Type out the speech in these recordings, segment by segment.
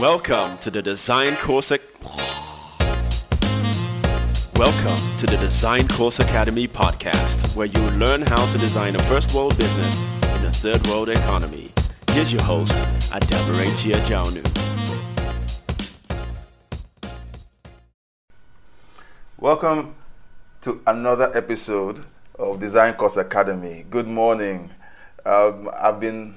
Welcome to the Design Course. Ac- Welcome to the Design Course Academy podcast, where you learn how to design a first world business in a third world economy. Here's your host, Adabarentia Jaunu. Welcome to another episode of Design Course Academy. Good morning. Um, I've been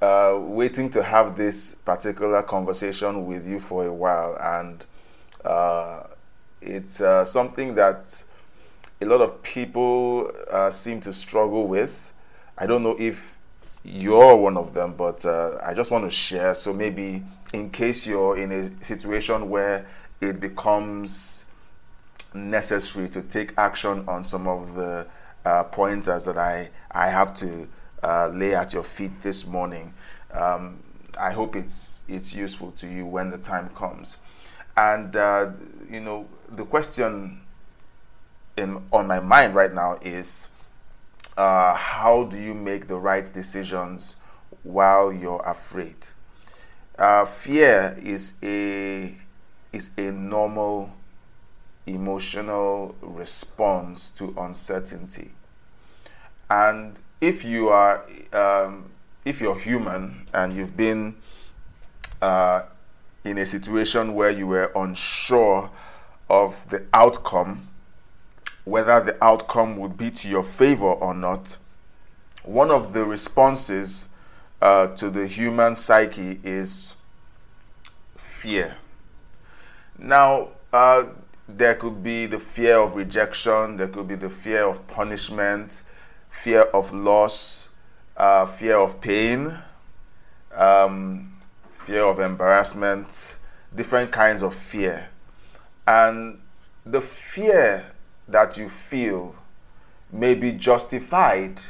uh, waiting to have this particular conversation with you for a while, and uh, it's uh, something that a lot of people uh, seem to struggle with. I don't know if you're one of them, but uh, I just want to share. So maybe in case you're in a situation where it becomes necessary to take action on some of the pointers that I, I have to uh, lay at your feet this morning. Um, I hope it's it's useful to you when the time comes. And uh, you know, the question in on my mind right now is, uh, how do you make the right decisions while you're afraid? Uh, fear is a is a normal emotional response to uncertainty. And if you are, um, if you're human and you've been uh, in a situation where you were unsure of the outcome, whether the outcome would be to your favor or not, one of the responses uh, to the human psyche is fear. Now, uh, there could be the fear of rejection, there could be the fear of punishment, fear of loss, uh, fear of pain, um, fear of embarrassment, different kinds of fear. And the fear that you feel may be justified,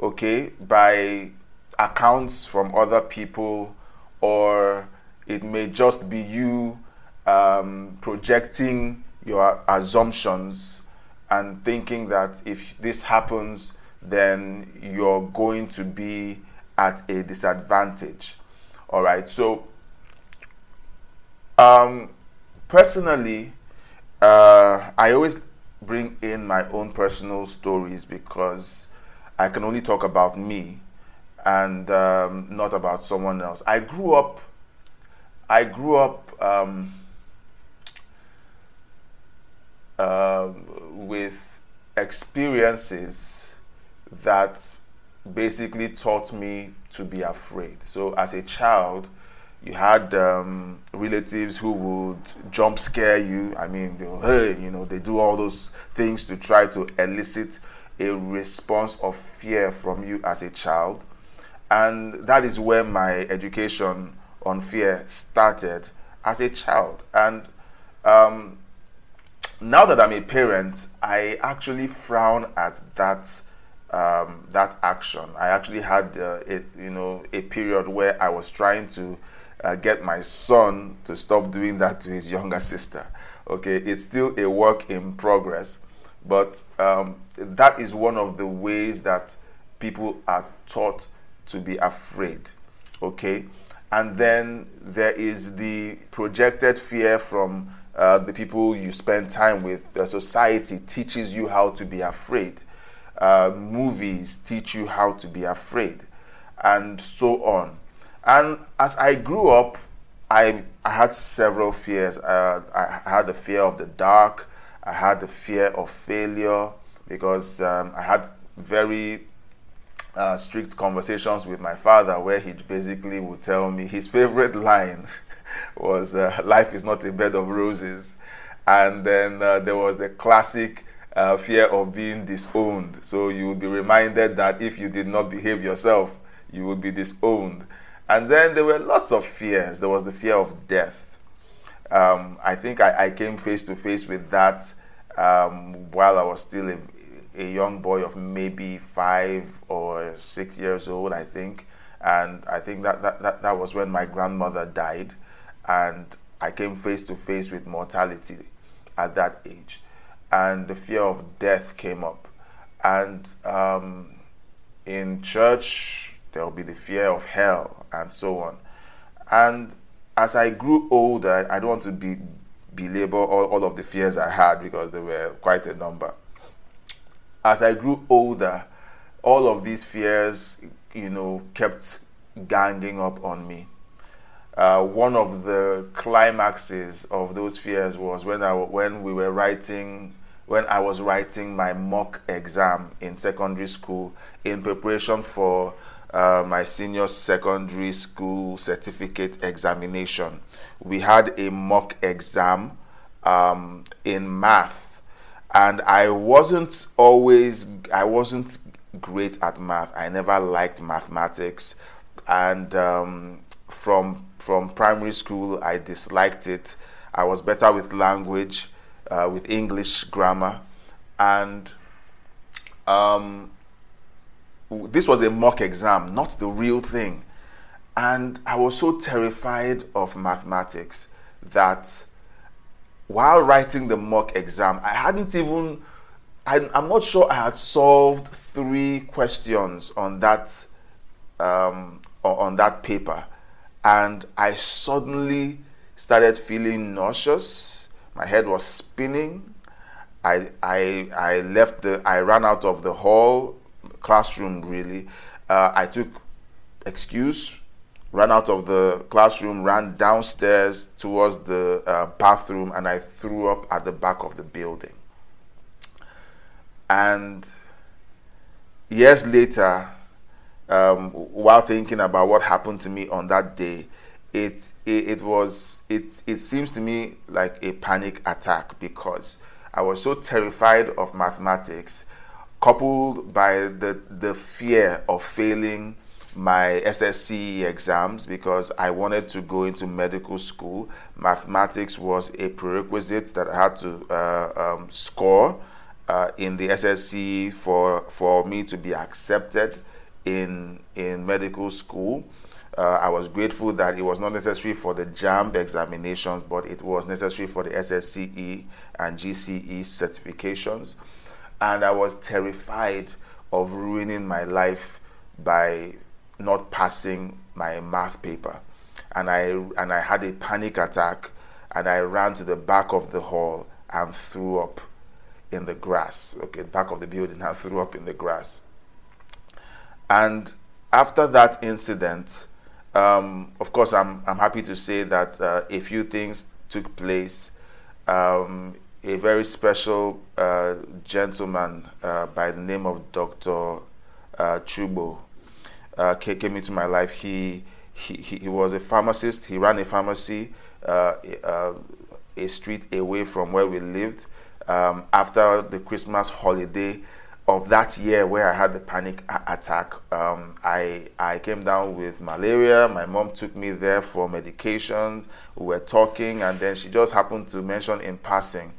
okay, by accounts from other people, or it may just be you um, projecting your assumptions and thinking that if this happens, then you're going to be at a disadvantage. All right. So, um, personally, uh, I always bring in my own personal stories because I can only talk about me and um, not about someone else. I grew up. I grew up. Um, uh, with experiences that basically taught me to be afraid. So, as a child, you had um, relatives who would jump scare you. I mean, they hey, you know, they do all those things to try to elicit a response of fear from you as a child. And that is where my education on fear started as a child. And um, now that I'm a parent, I actually frown at that um, that action. I actually had uh, a, you know a period where I was trying to uh, get my son to stop doing that to his younger sister. Okay, it's still a work in progress, but um, that is one of the ways that people are taught to be afraid. Okay, and then there is the projected fear from uh, the people you spend time with. The society teaches you how to be afraid. Uh, movies teach you how to be afraid, and so on. And as I grew up, I, I had several fears. Uh, I had the fear of the dark. I had the fear of failure because um, I had very uh, strict conversations with my father where he basically would tell me his favorite line was uh, life is not a bed of roses and then uh, there was the classic uh, fear of being disowned. So you would be reminded that if you did not behave yourself you would be disowned. And then there were lots of fears. There was the fear of death. Um, i think I, I, came face to face with that um, while i was still a, a young boy of maybe five or six years old i think. And i think that, that, that, that was when my grandmother died. And I came face to face with mortality at that age, and the fear of death came up. And um, in church, there will be the fear of hell and so on. And as I grew older, I don't want to be belabor all, all of the fears I had because there were quite a number. As I grew older, all of these fears, you know, kept ganging up on me. Uh, one of the climaxes of those fears was when I when we were writing when I was writing my mock exam in secondary school in preparation for uh, my senior secondary school certificate examination. We had a mock exam um, in math, and I wasn't always I wasn't great at math. I never liked mathematics, and um, from from primary school I disliked it. I was better with language, uh, with English grammar, and um, this was a mock exam, not the real thing. And I was so terrified of mathematics that while writing the mock exam, I hadn't even, I, am not sure I had solved three questions on that, um, on that paper. And I suddenly started feeling nauseous. My head was spinning. I, I, I left the, I ran out of the hall classroom really. Uh, I took excuse, ran out of the classroom, ran downstairs towards the uh, bathroom, and I threw up at the back of the building. And years later, um, while thinking about what happened to me on that day, it, it, it was it it seems to me like a panic attack because I was so terrified of mathematics coupled by the, the fear of failing my SSC exams because I wanted to go into medical school. Mathematics was a prerequisite that I had to uh, um, score uh, in the SSC for, for me to be accepted in, in medical school. Uh, I was grateful that it was not necessary for the JAMB examinations, but it was necessary for the SSCE and GCE certifications and I was terrified of ruining my life by not passing my math paper. And I and I had a panic attack and I ran to the back of the hall and threw up in the grass. Okay, back of the building and threw up in the grass. And after that incident, um, of course, I'm, I'm happy to say that uh, a few things took place. Um, a very special uh, gentleman uh, by the name of Dr. Uh, Chubo uh, came into my life. He, he, he was a pharmacist. He ran a pharmacy uh, uh, a street away from where we lived. Um, after the Christmas holiday of that year where I had the panic attack, um, I, I came down with malaria. My mom took me there for medications. We were talking, and then she just happened to mention in passing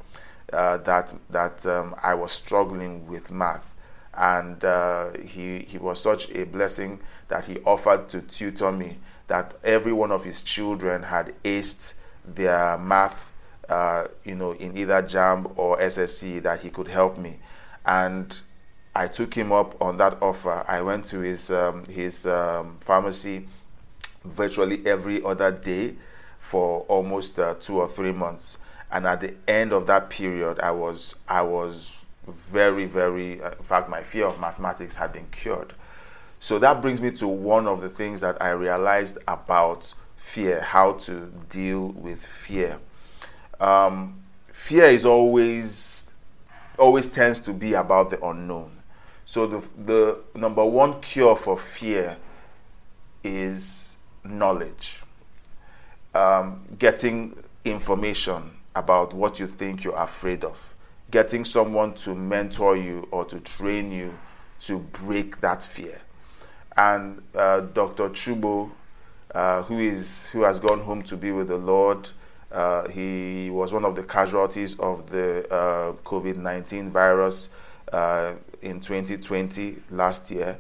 uh, that that um, I was struggling with math, and uh, he he was such a blessing that he offered to tutor me. That every one of his children had aced their math, uh, you know, in either JAMB or SSC, that he could help me, and I took him up on that offer. I went to his um, his um, pharmacy virtually every other day for almost uh, two or three months. And at the end of that period i was i was very very uh, in fact my fear of mathematics had been cured. So that brings me to one of the things that i realized about fear how to deal with fear. Um, fear is always always tends to be about the unknown so the the number one cure for fear is knowledge um, getting information about what you think you're afraid of. Getting someone to mentor you or to train you to break that fear. And uh, Dr. Chubo, uh, who is who has gone home to be with the Lord, uh, he was one of the casualties of the uh, COVID 19 virus uh, in 2020 last year.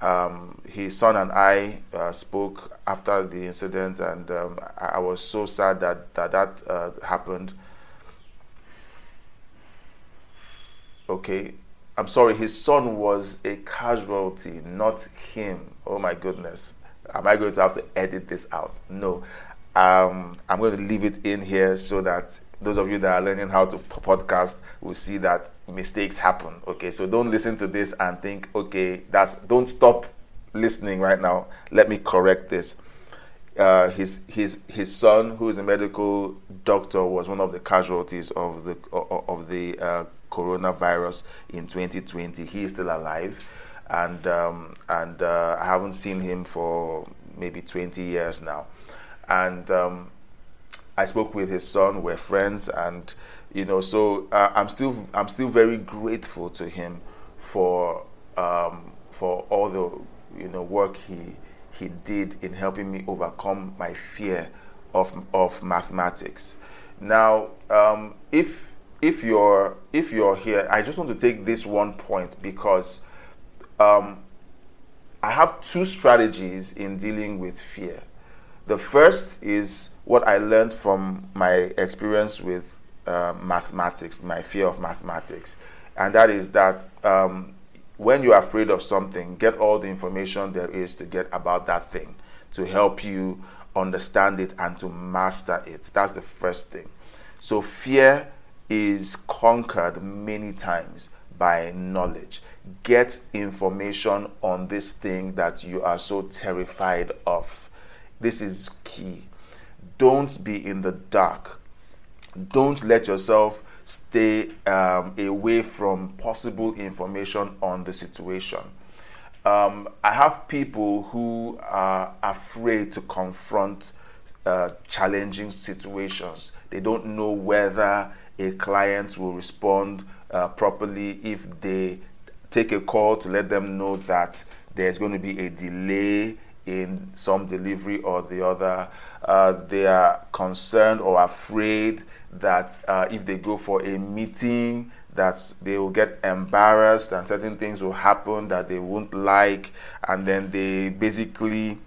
Um, his son and I uh, spoke after the incident, and um, I was so sad that that, that uh, happened. Okay, I'm sorry, his son was a casualty, not him. Oh my goodness. Am I going to have to edit this out? No. um, I'm going to leave it in here so that those of you that are learning how to podcast will see that mistakes happen. Okay, so don't listen to this and think, okay, that's don't stop listening right now. Let me correct this. Uh, his his his son, who is a medical doctor, was one of the casualties of the of the uh, coronavirus in 2020. He is still alive, and um, and uh, I haven't seen him for maybe 20 years now, and um, I spoke with his son. We're friends, and you know, so uh, I'm still I'm still very grateful to him for um, for all the you know work he he did in helping me overcome my fear of of mathematics. Now, um, if if you're if you're here, I just want to take this one point because um, I have two strategies in dealing with fear. The first is what I learned from my experience with uh, mathematics, my fear of mathematics, and that is that um, when you're afraid of something, get all the information there is to get about that thing to help you understand it and to master it. That's the first thing. So, fear is conquered many times by knowledge. Get information on this thing that you are so terrified of. This is key. Don't be in the dark. Don't let yourself stay um, away from possible information on the situation. Um, I have people who are afraid to confront uh, challenging situations. They don't know whether a client will respond uh, properly if they take a call to let them know that there's going to be a delay in some delivery or the other. Uh, they are concerned or afraid that uh, if they go for a meeting, that they will get embarrassed and certain things will happen that they won't like, and then they basically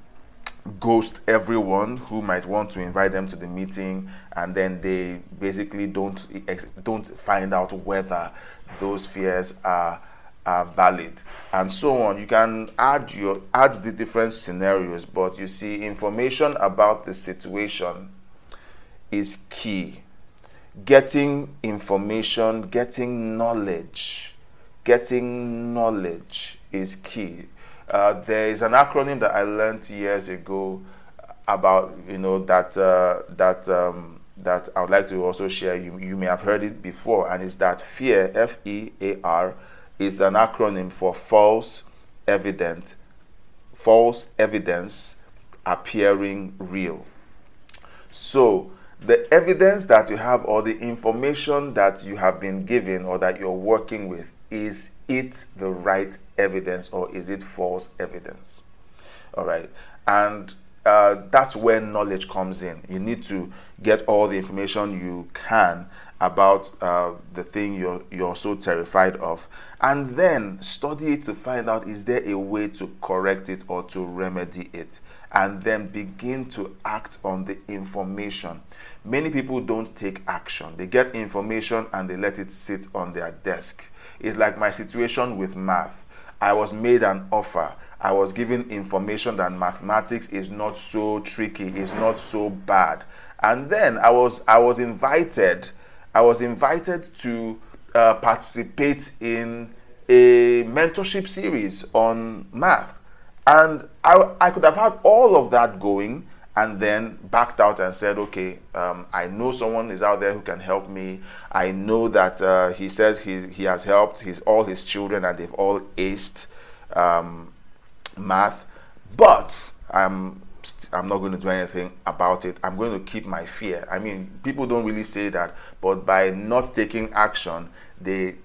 ghost everyone who might want to invite them to the meeting. And then they basically don't don't find out whether those fears are are valid. And so on. You can add your add the different scenarios but you see information about the situation is key. Getting information getting knowledge getting knowledge is key. Uh, there is an acronym that I learned years ago about you know that uh, that um, that I would like to also share. You you may have heard it before, and it's that fear F E A R is an acronym for false evident false evidence appearing real. So the evidence that you have or the information that you have been given or that you're working with is it the right evidence or is it false evidence? All right. And uh, that's where knowledge comes in. You need to get all the information you can about uh, the thing you're, you're so terrified of, and then study it to find out is there a way to correct it or to remedy it, and then begin to act on the information. Many people don't take action, they get information and they let it sit on their desk. It's like my situation with math. I was made an offer. I was given information that mathematics is not so tricky, is not so bad. And then I was I was invited, I was invited to uh, participate in a mentorship series on math. And I, I could have had all of that going and then backed out and said, okay, um, I know someone is out there who can help me. I know that uh, he says he, he has helped his, all his children and they've all aced um, math, but I'm, I'm not going to do anything about it. I'm going to keep my fear. I mean, people don't really say that, but by not taking action, they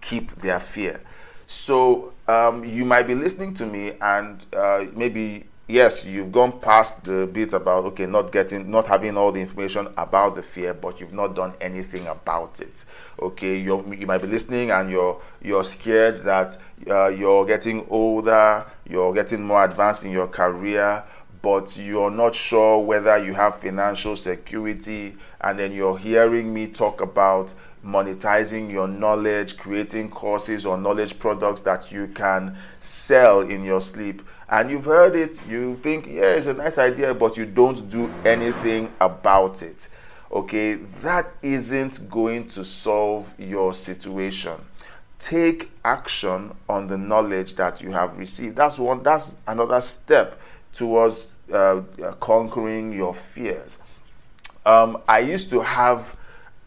keep their fear. So um, you might be listening to me and uh, maybe yes, you've gone past the bit about okay, not getting, not having all the information about the fear, but you've not done anything about it. Okay, you you might be listening and you're you're scared that uh, you're getting older, you're getting more advanced in your career, but you're not sure whether you have financial security, and then you're hearing me talk about monetizing your knowledge, creating courses or knowledge products that you can sell in your sleep. And you've heard it, you think, yeah, it's a nice idea, but you don't do anything about it. Okay, that isn't going to solve your situation. Take action on the knowledge that you have received. That's one, that's another step towards uh, conquering your fears. Um, I used to have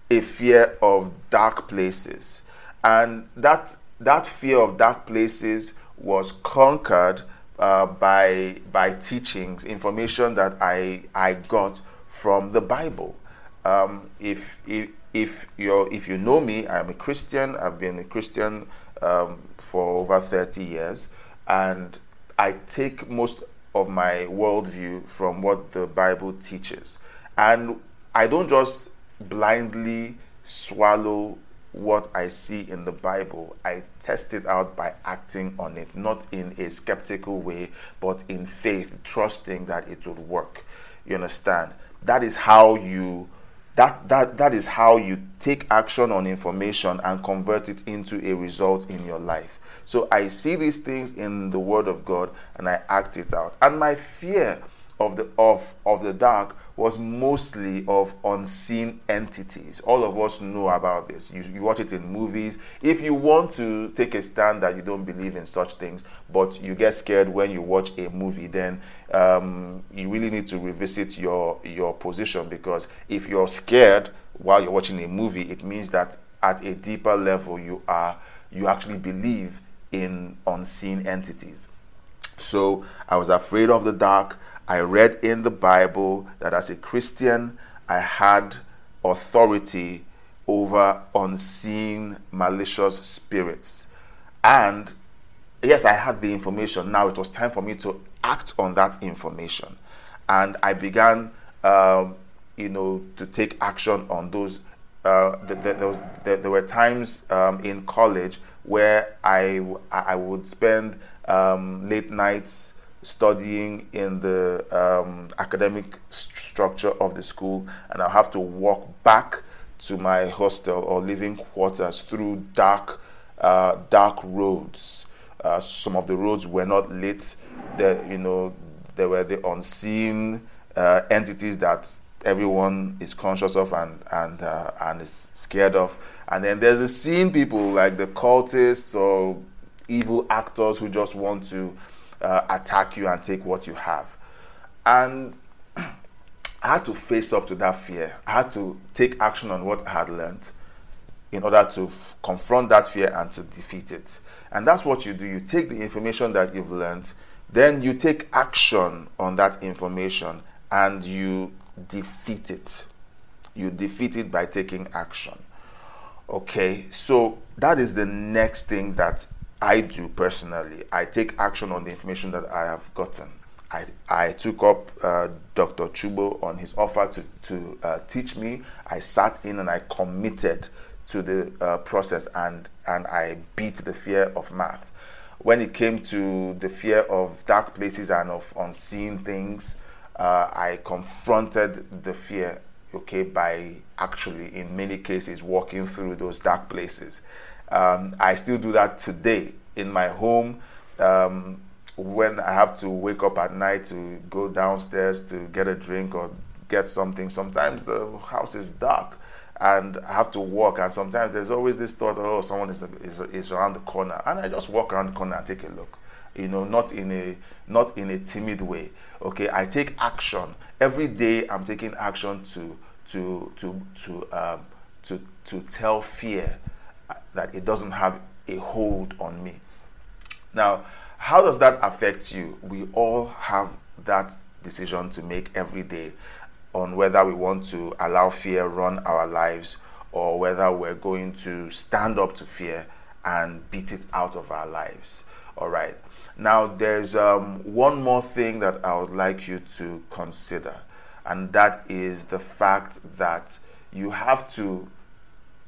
a fear of dark places. And that, that fear of dark places was conquered uh, by, by teachings, information that I, I got from the Bible. Um, if, if, if, you if you know me, I'm a Christian. I've been a Christian um, for over 30 years. And I take most of my worldview from what the Bible teaches. And I don't just blindly swallow what I see in the Bible. I test it out by acting on it, not in a skeptical way, but in faith, trusting that it would work. You understand? That is how you that that that is how you take action on information and convert it into a result in your life. So I see these things in the word of God and I act it out. And my fear of the of of the dark was mostly of unseen entities. All of us know about this. You, you watch it in movies. If you want to take a stand that you don't believe in such things, but you get scared when you watch a movie, then um, you really need to revisit your your position because if you're scared while you're watching a movie, it means that at a deeper level you are you actually believe in unseen entities. So I was afraid of the dark. I read in the Bible that as a Christian, I had authority over unseen malicious spirits. And yes, I had the information. Now it was time for me to act on that information. And I began, um, you know, to take action on those. Uh, there, there, was, there, there, were times um, in college where I, I would spend um, late nights studying in the um, academic st- structure of the school, and I'll have to walk back to my hostel or living quarters through dark, uh, dark roads. Uh, some of the roads were not lit. There, you know, there were the unseen uh, entities that everyone is conscious of and and uh, and is scared of. And then there's the seen people like the cultists or evil actors who just want to uh, attack you and take what you have. And I had to face up to that fear. I had to take action on what I had learned in order to f- confront that fear and to defeat it. And that's what you do. You take the information that you've learned, then you take action on that information and you defeat it. You defeat it by taking action. Okay, so that is the next thing that I do personally. I take action on the information that I have gotten. I, I took up uh, Dr. Chubo on his offer to, to uh, teach me. I sat in and I committed to the uh, process and, and I beat the fear of math. When it came to the fear of dark places and of unseen things, uh, I confronted the fear, okay, by actually, in many cases, walking through those dark places. Um, I still do that today in my home. Um, when I have to wake up at night to go downstairs to get a drink or get something, sometimes the house is dark and I have to walk. And sometimes there's always this thought, oh, someone is, is, is around the corner. And I just walk around the corner and take a look. You know, not in a not in a timid way. Okay, I take action every day. I'm taking action to to to to um, to to tell fear that it doesn't have a hold on me. Now, how does that affect you? We all have that decision to make every day on whether we want to allow fear run our lives or whether we're going to stand up to fear and beat it out of our lives. All right. Now, there's um, one more thing that I would like you to consider, and that is the fact that you have to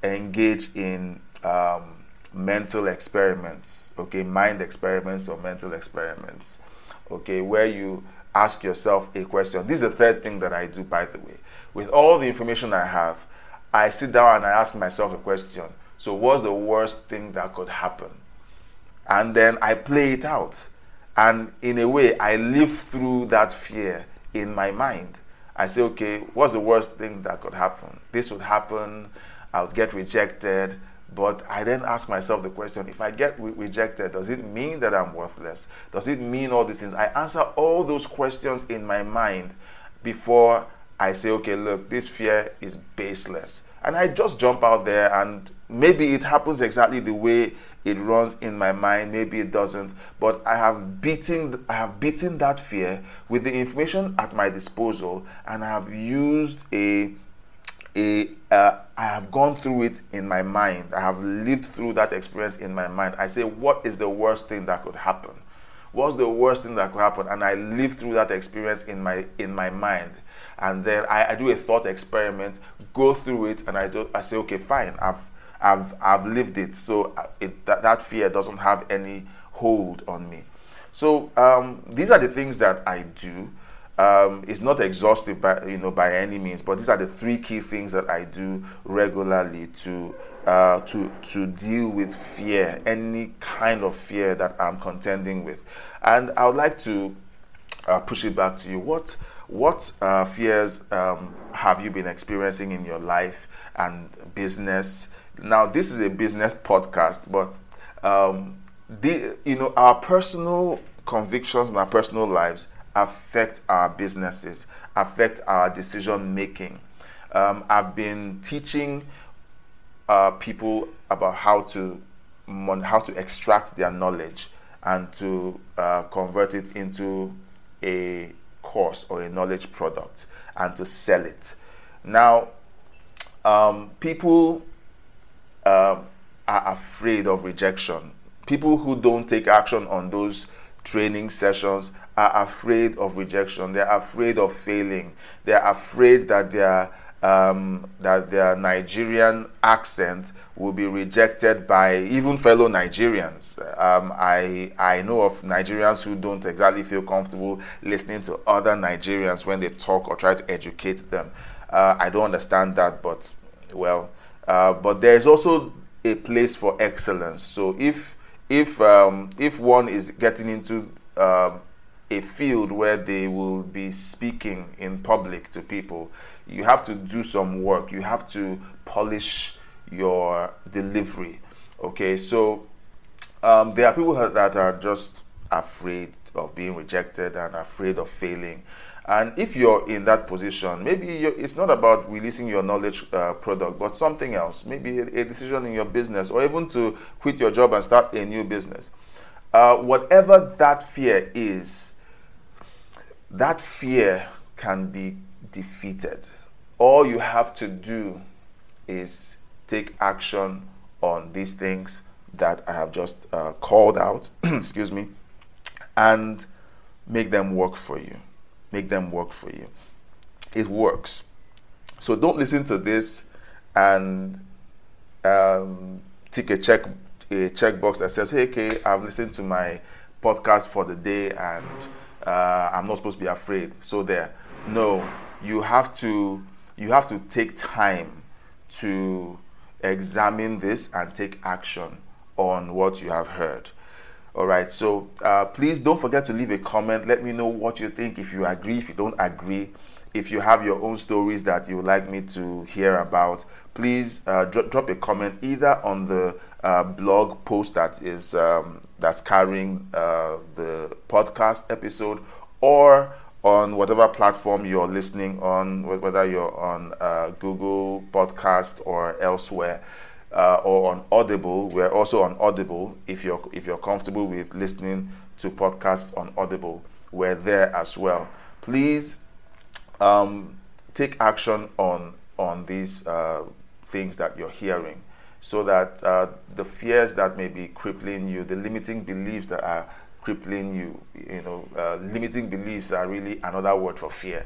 engage in um, mental experiments, okay, mind experiments or mental experiments, okay, where you ask yourself a question. This is the third thing that I do, by the way. With all the information I have, I sit down and I ask myself a question. So, what's the worst thing that could happen? And then I play it out. And in a way, I live through that fear in my mind. I say, okay, what's the worst thing that could happen? This would happen, I'll get rejected. But I then ask myself the question if I get re- rejected, does it mean that I'm worthless? Does it mean all these things? I answer all those questions in my mind before I say, okay, look, this fear is baseless. And I just jump out there, and maybe it happens exactly the way it runs in my mind maybe it doesn't but i have beaten i have beaten that fear with the information at my disposal and i have used a a uh, I have gone through it in my mind. I have lived through that experience in my mind. I say, what is the worst thing that could happen? What's the worst thing that could happen? And I live through that experience in my in my mind. And then I, I do a thought experiment, go through it, and I do I say, okay, fine. I've I've I've lived it, so uh, it, that, that fear doesn't have any hold on me. So um, these are the things that I do. Um, it's not exhaustive by you know by any means, but these are the three key things that I do regularly to uh, to to deal with fear, any kind of fear that I'm contending with. And I would like to uh, push it back to you. What what uh, fears um, have you been experiencing in your life and business? Now, this is a business podcast, but um, the, you know our personal convictions and our personal lives affect our businesses, affect our decision making. Um, I've been teaching uh, people about how to how to extract their knowledge and to uh, convert it into a course or a knowledge product and to sell it. Now, um, people um, are afraid of rejection. People who don't take action on those training sessions are afraid of rejection. They're afraid of failing. They're afraid that their um, that their Nigerian accent will be rejected by even fellow Nigerians. Um, I I know of Nigerians who don't exactly feel comfortable listening to other Nigerians when they talk or try to educate them. Uh, I don't understand that, but well, uh, but there is also a place for excellence. So if if um, if one is getting into um, a field where they will be speaking in public to people, you have to do some work. You have to polish your delivery. Okay, so um, there are people that are just afraid of being rejected and afraid of failing. And if you're in that position, maybe it's not about releasing your knowledge uh, product, but something else. Maybe a, a, decision in your business, or even to quit your job and start a new business. Uh, whatever that fear is, that fear can be defeated. All you have to do is take action on these things that I have just uh, called out, excuse me, and make them work for you make them work for you. It works. So don't listen to this and um, take a check a checkbox that says, "Hey, okay, I've listened to my podcast for the day and uh, I'm not supposed to be afraid." So there, no, you have to you have to take time to examine this and take action on what you have heard. All right, so uh, please don't forget to leave a comment. Let me know what you think, if you agree, if you don't agree, if you have your own stories that you would like me to hear about. Please uh, dro- drop a comment either on the uh, blog post that is um, that's carrying uh, the podcast episode, or on whatever platform you're listening on, whether you're on uh, Google Podcast or elsewhere uh, or on Audible. We're also on Audible. If you're if you're comfortable with listening to podcasts on Audible, we're there as well. Please um, take action on on these uh, things that you're hearing, so that uh, the fears that may be crippling you, the limiting beliefs that are crippling you, you know, uh, limiting beliefs are really another word for fear.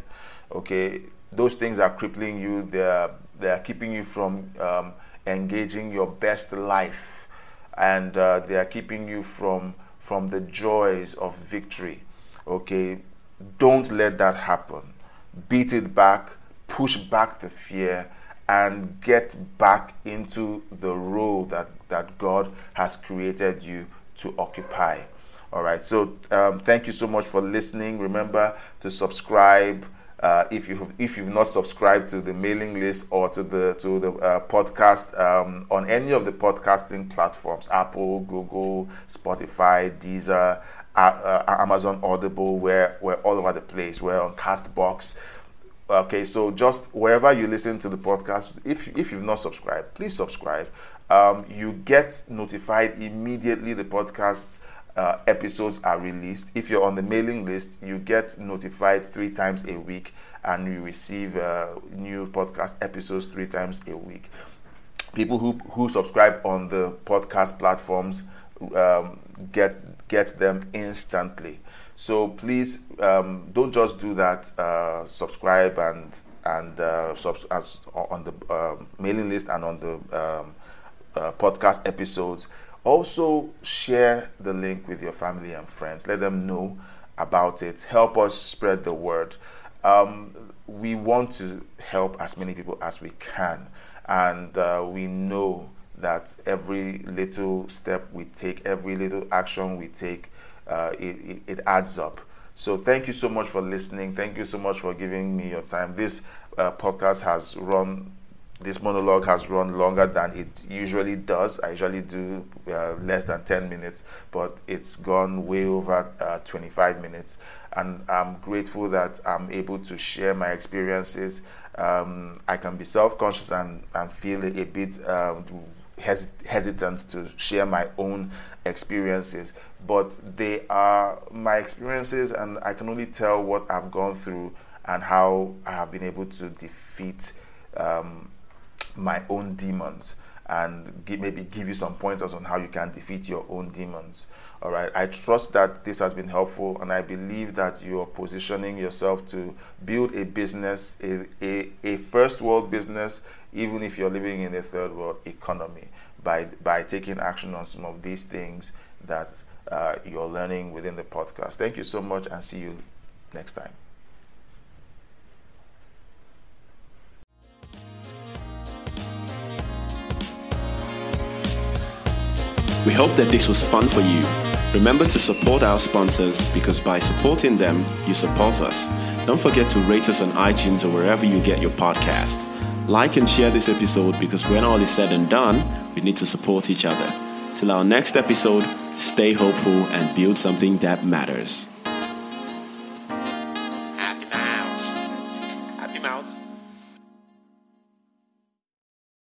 Okay, those things are crippling you. They are they are keeping you from um, engaging your best life, and uh, they are keeping you from from the joys of victory. Okay, don't let that happen. Beat it back, push back the fear, and get back into the role that, that God has created you to occupy. All right. So um, thank you so much for listening. Remember to subscribe. Uh, if you if you've not subscribed to the mailing list or to the to the uh, podcast um, on any of the podcasting platforms, Apple, Google, Spotify, Deezer, uh, uh Amazon Audible, we're we're all over the place. We're on Castbox. Okay, so just wherever you listen to the podcast, if if you've not subscribed, please subscribe. Um, you get notified immediately the podcasts uh, episodes are released. If you're on the mailing list, you get notified three times a week and you receive uh, new podcast episodes three times a week. People who, who subscribe on the podcast platforms um, get get them instantly. So please um, don't just do that. Uh, subscribe and and uh, subs- on the um, mailing list and on the um, uh, podcast episodes also, share the link with your family and friends. Let them know about it. Help us spread the word. Um, we want to help as many people as we can, and uh, we know that every little step we take, every little action we take, uh, it, it, adds up. So, thank you so much for listening. Thank you so much for giving me your time. This uh, podcast has run this monologue has run longer than it usually does. I usually do uh, less than 10 minutes, but it's gone way over uh, 25 minutes. And I'm grateful that I'm able to share my experiences. Um, I can be self conscious and, and feel a, bit um, hes- hesitant to share my own experiences, but they are my experiences, and I can only tell what I've gone through and how I have been able to defeat. Um, my own demons and give, maybe give you some pointers on how you can defeat your own demons. All right. I trust that this has been helpful, and I believe that you are positioning yourself to build a business, a, a, a first world business, even if you're living in a third world economy, by, by taking action on some of these things that uh, you're learning within the podcast. Thank you so much, and see you next time. We hope that this was fun for you. Remember to support our sponsors because by supporting them, you support us. Don't forget to rate us on iTunes or wherever you get your podcasts. Like and share this episode because when all is said and done, we need to support each other. Till our next episode, stay hopeful and build something that matters.